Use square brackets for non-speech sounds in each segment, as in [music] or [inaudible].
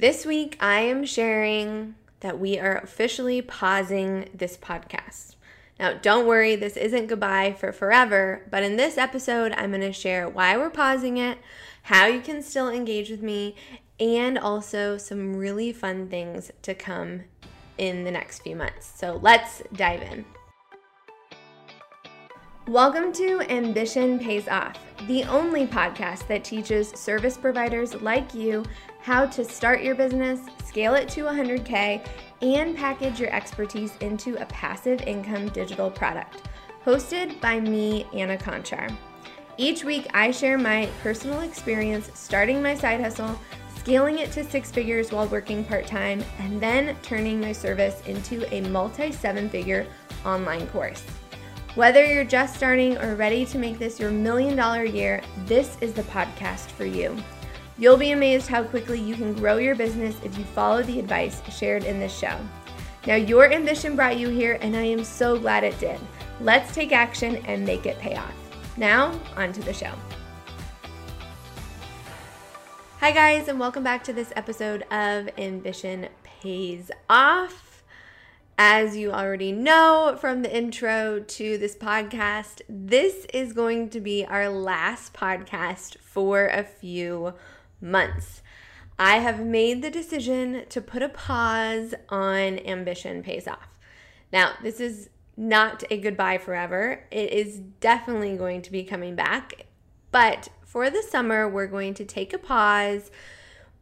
This week, I am sharing that we are officially pausing this podcast. Now, don't worry, this isn't goodbye for forever, but in this episode, I'm going to share why we're pausing it, how you can still engage with me, and also some really fun things to come in the next few months. So let's dive in. Welcome to Ambition Pays Off, the only podcast that teaches service providers like you how to start your business, scale it to 100K, and package your expertise into a passive income digital product. Hosted by me, Anna Conchar. Each week, I share my personal experience starting my side hustle, scaling it to six figures while working part time, and then turning my service into a multi seven figure online course. Whether you're just starting or ready to make this your million dollar year, this is the podcast for you. You'll be amazed how quickly you can grow your business if you follow the advice shared in this show. Now, your ambition brought you here, and I am so glad it did. Let's take action and make it pay off. Now, on to the show. Hi, guys, and welcome back to this episode of Ambition Pays Off. As you already know from the intro to this podcast, this is going to be our last podcast for a few months. I have made the decision to put a pause on Ambition Pays Off. Now, this is not a goodbye forever. It is definitely going to be coming back. But for the summer, we're going to take a pause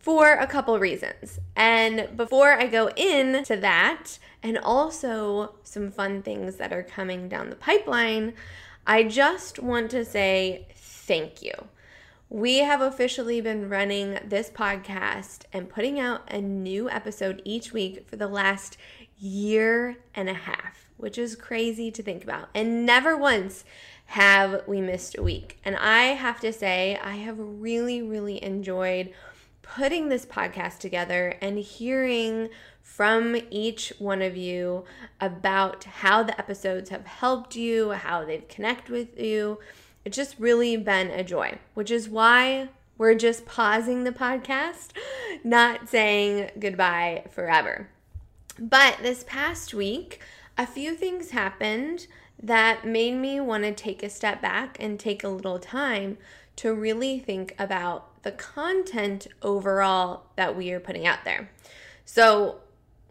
for a couple reasons. And before I go into that, and also some fun things that are coming down the pipeline, I just want to say thank you. We have officially been running this podcast and putting out a new episode each week for the last year and a half, which is crazy to think about. And never once have we missed a week. And I have to say, I have really, really enjoyed putting this podcast together and hearing from each one of you about how the episodes have helped you, how they've connected with you it's just really been a joy, which is why we're just pausing the podcast, [laughs] not saying goodbye forever. But this past week, a few things happened that made me want to take a step back and take a little time to really think about the content overall that we are putting out there. So,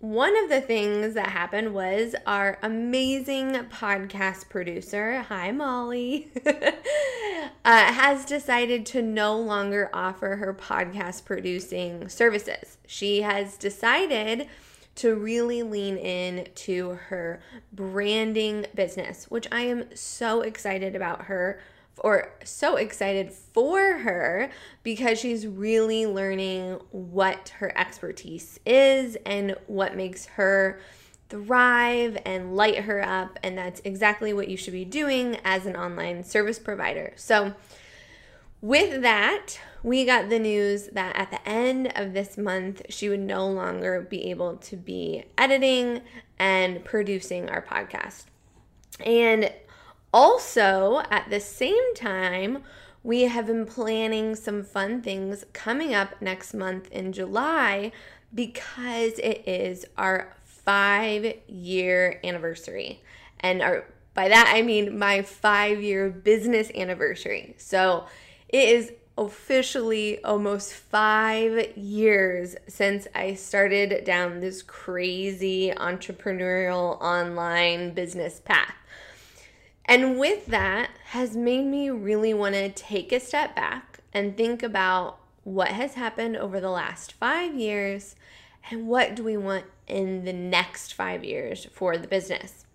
one of the things that happened was our amazing podcast producer, hi Molly, [laughs] uh, has decided to no longer offer her podcast producing services. She has decided to really lean in to her branding business, which I am so excited about her or so excited for her because she's really learning what her expertise is and what makes her thrive and light her up. And that's exactly what you should be doing as an online service provider. So, with that, we got the news that at the end of this month, she would no longer be able to be editing and producing our podcast. And also, at the same time, we have been planning some fun things coming up next month in July because it is our five year anniversary. And our, by that, I mean my five year business anniversary. So it is officially almost five years since I started down this crazy entrepreneurial online business path. And with that has made me really want to take a step back and think about what has happened over the last five years and what do we want in the next five years for the business.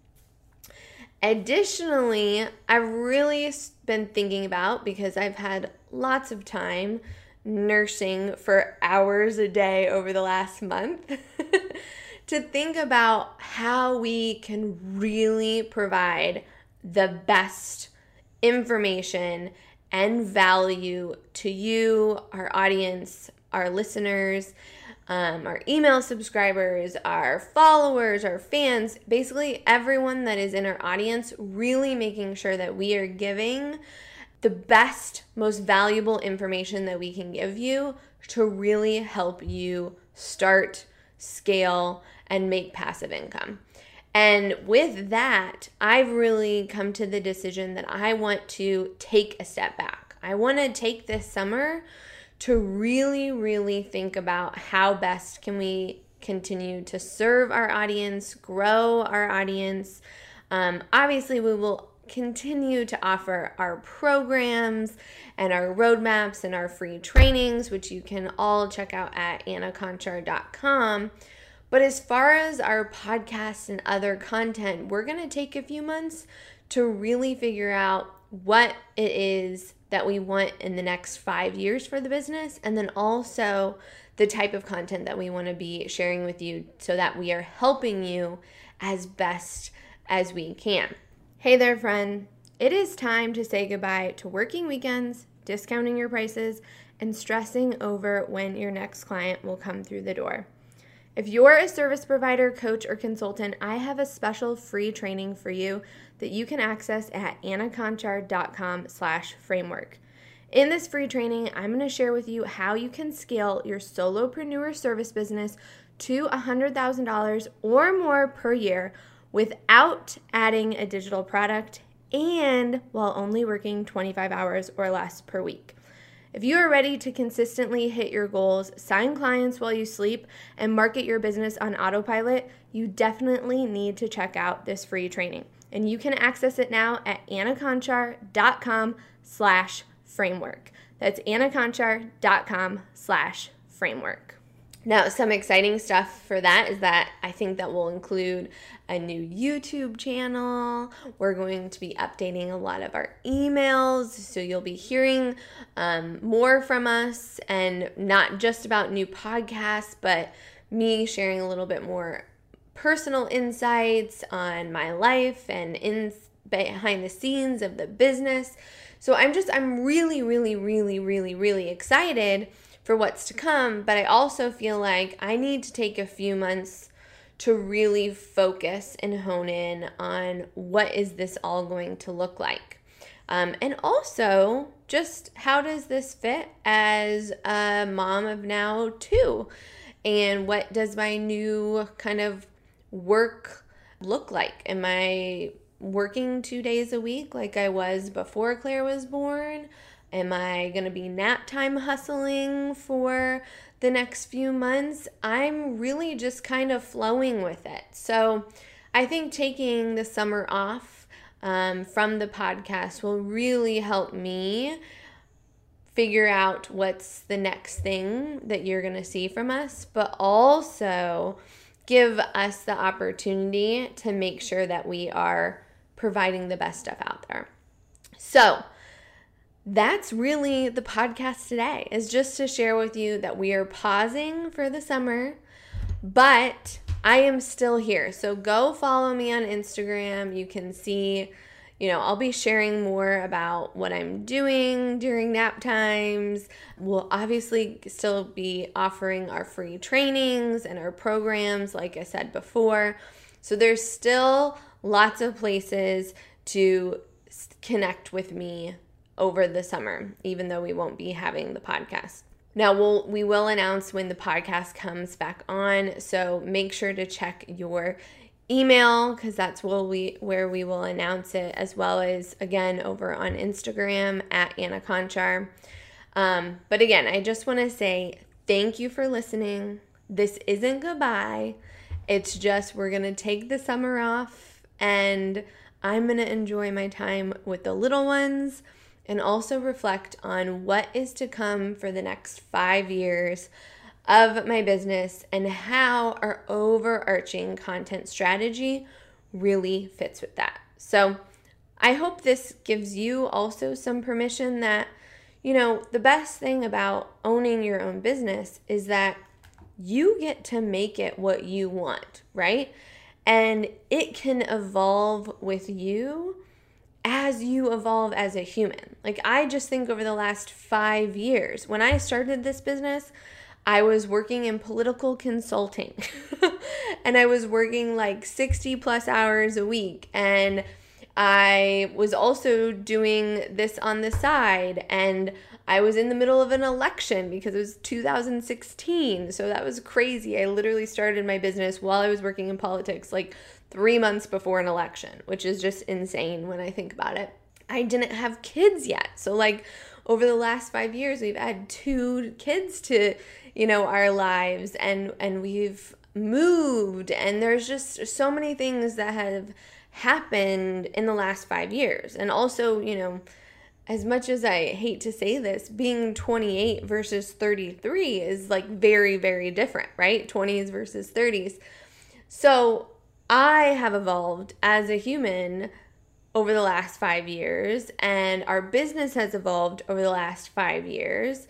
Additionally, I've really been thinking about because I've had lots of time nursing for hours a day over the last month [laughs] to think about how we can really provide the best information and value to you, our audience, our listeners, um, our email subscribers, our followers, our fans, basically everyone that is in our audience, really making sure that we are giving the best, most valuable information that we can give you to really help you start, scale, and make passive income. And with that, I've really come to the decision that I want to take a step back. I want to take this summer to really really think about how best can we continue to serve our audience, grow our audience. Um, obviously, we will continue to offer our programs and our roadmaps and our free trainings, which you can all check out at annaconchar.com. But as far as our podcast and other content, we're going to take a few months to really figure out what it is that we want in the next five years for the business, and then also the type of content that we want to be sharing with you so that we are helping you as best as we can. Hey there, friend. It is time to say goodbye to working weekends, discounting your prices, and stressing over when your next client will come through the door. If you're a service provider, coach, or consultant, I have a special free training for you that you can access at annaconchar.com slash framework. In this free training, I'm going to share with you how you can scale your solopreneur service business to $100,000 or more per year without adding a digital product and while only working 25 hours or less per week. If you are ready to consistently hit your goals, sign clients while you sleep, and market your business on autopilot, you definitely need to check out this free training. And you can access it now at annaconchar.com slash framework. That's annaconchar.com slash framework. Now, some exciting stuff for that is that I think that will include a new YouTube channel. We're going to be updating a lot of our emails, so you'll be hearing um, more from us and not just about new podcasts, but me sharing a little bit more personal insights on my life and in behind the scenes of the business. So I'm just I'm really really really really really excited for what's to come, but I also feel like I need to take a few months to really focus and hone in on what is this all going to look like. Um, and also, just how does this fit as a mom of now two? And what does my new kind of work look like? Am I working two days a week like I was before Claire was born? Am I going to be nap time hustling for the next few months? I'm really just kind of flowing with it. So I think taking the summer off um, from the podcast will really help me figure out what's the next thing that you're going to see from us, but also give us the opportunity to make sure that we are providing the best stuff out there. So, that's really the podcast today is just to share with you that we are pausing for the summer but i am still here. So go follow me on instagram. You can see you know i'll be sharing more about what i'm doing during nap times. We'll obviously still be offering our free trainings and our programs like i said before. So there's still lots of places to connect with me over the summer, even though we won't be having the podcast. Now we'll we will announce when the podcast comes back on, so make sure to check your email because that's where we where we will announce it, as well as again over on Instagram at Anna Conchar. Um, but again, I just want to say thank you for listening. This isn't goodbye. It's just we're gonna take the summer off and I'm gonna enjoy my time with the little ones and also reflect on what is to come for the next five years of my business and how our overarching content strategy really fits with that. So, I hope this gives you also some permission that, you know, the best thing about owning your own business is that you get to make it what you want, right? And it can evolve with you as you evolve as a human. Like, I just think over the last five years, when I started this business, I was working in political consulting [laughs] and I was working like 60 plus hours a week. And I was also doing this on the side and I was in the middle of an election because it was 2016. So that was crazy. I literally started my business while I was working in politics, like three months before an election, which is just insane when I think about it. I didn't have kids yet. So, like, over the last five years, we've had two kids to, you know, our lives and, and we've moved and there's just so many things that have happened in the last five years. And also, you know, as much as I hate to say this, being 28 versus 33 is like very, very different, right? 20s versus 30s. So I have evolved as a human over the last five years, and our business has evolved over the last five years.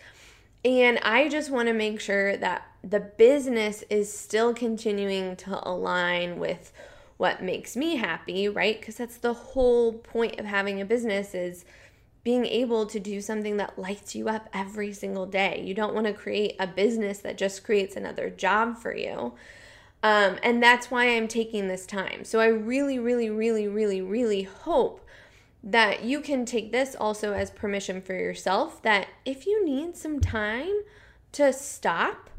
And I just want to make sure that the business is still continuing to align with what makes me happy, right? Because that's the whole point of having a business is being able to do something that lights you up every single day. You don't want to create a business that just creates another job for you. Um, and that's why I'm taking this time. So I really, really, really, really, really hope that you can take this also as permission for yourself that if you need some time to stop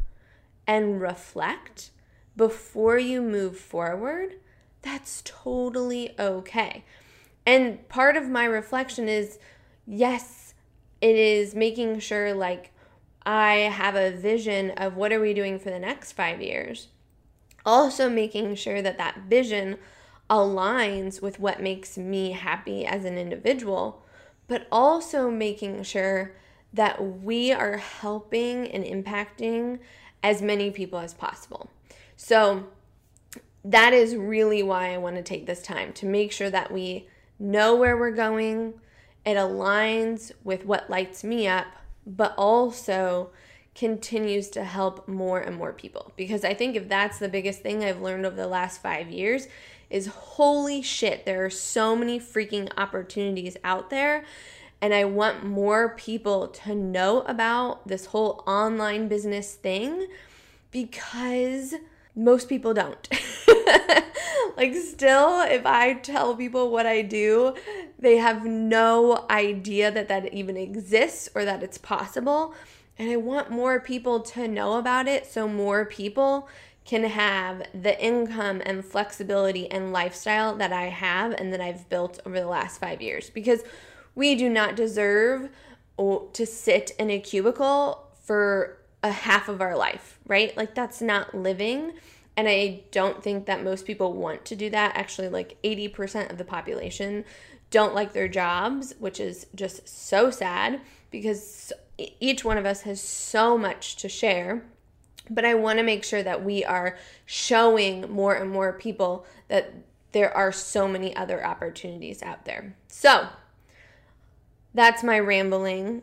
and reflect before you move forward, that's totally okay. And part of my reflection is yes, it is making sure like I have a vision of what are we doing for the next 5 years. Also making sure that that vision aligns with what makes me happy as an individual, but also making sure that we are helping and impacting as many people as possible. So that is really why I want to take this time to make sure that we know where we're going, it aligns with what lights me up, but also continues to help more and more people. Because I think if that's the biggest thing I've learned over the last five years, is holy shit, there are so many freaking opportunities out there. And I want more people to know about this whole online business thing because most people don't. [laughs] like, still, if I tell people what I do, they have no idea that that even exists or that it's possible. And I want more people to know about it so more people can have the income and flexibility and lifestyle that I have and that I've built over the last five years. Because we do not deserve to sit in a cubicle for a half of our life, right? Like, that's not living. And I don't think that most people want to do that. Actually, like 80% of the population don't like their jobs, which is just so sad because each one of us has so much to share. But I want to make sure that we are showing more and more people that there are so many other opportunities out there. So, that's my rambling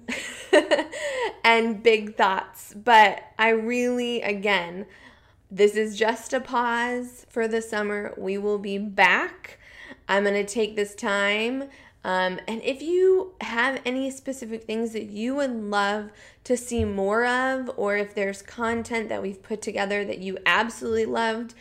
[laughs] and big thoughts. But I really, again, this is just a pause for the summer. We will be back. I'm going to take this time. Um, and if you have any specific things that you would love to see more of, or if there's content that we've put together that you absolutely loved,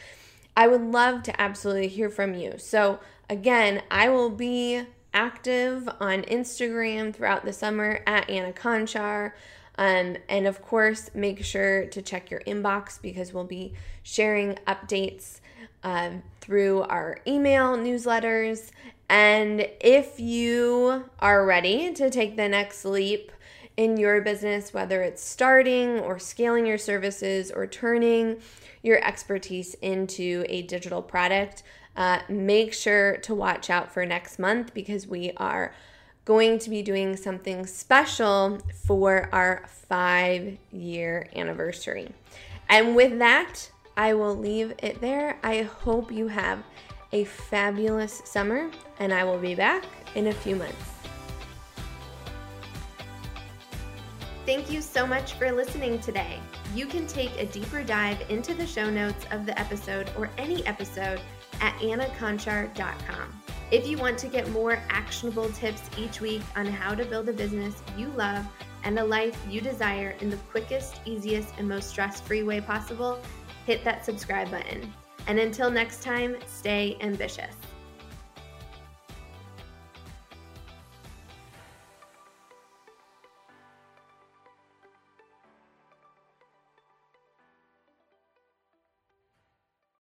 I would love to absolutely hear from you. So, again, I will be active on Instagram throughout the summer at Anna Conchar. Um, and of course, make sure to check your inbox because we'll be sharing updates um, through our email newsletters. And if you are ready to take the next leap in your business, whether it's starting or scaling your services or turning your expertise into a digital product, uh, make sure to watch out for next month because we are going to be doing something special for our five year anniversary. And with that, I will leave it there. I hope you have a fabulous summer, and I will be back in a few months. Thank you so much for listening today. You can take a deeper dive into the show notes of the episode or any episode at annaconchar.com. If you want to get more actionable tips each week on how to build a business you love and a life you desire in the quickest, easiest, and most stress free way possible, hit that subscribe button. And until next time, stay ambitious.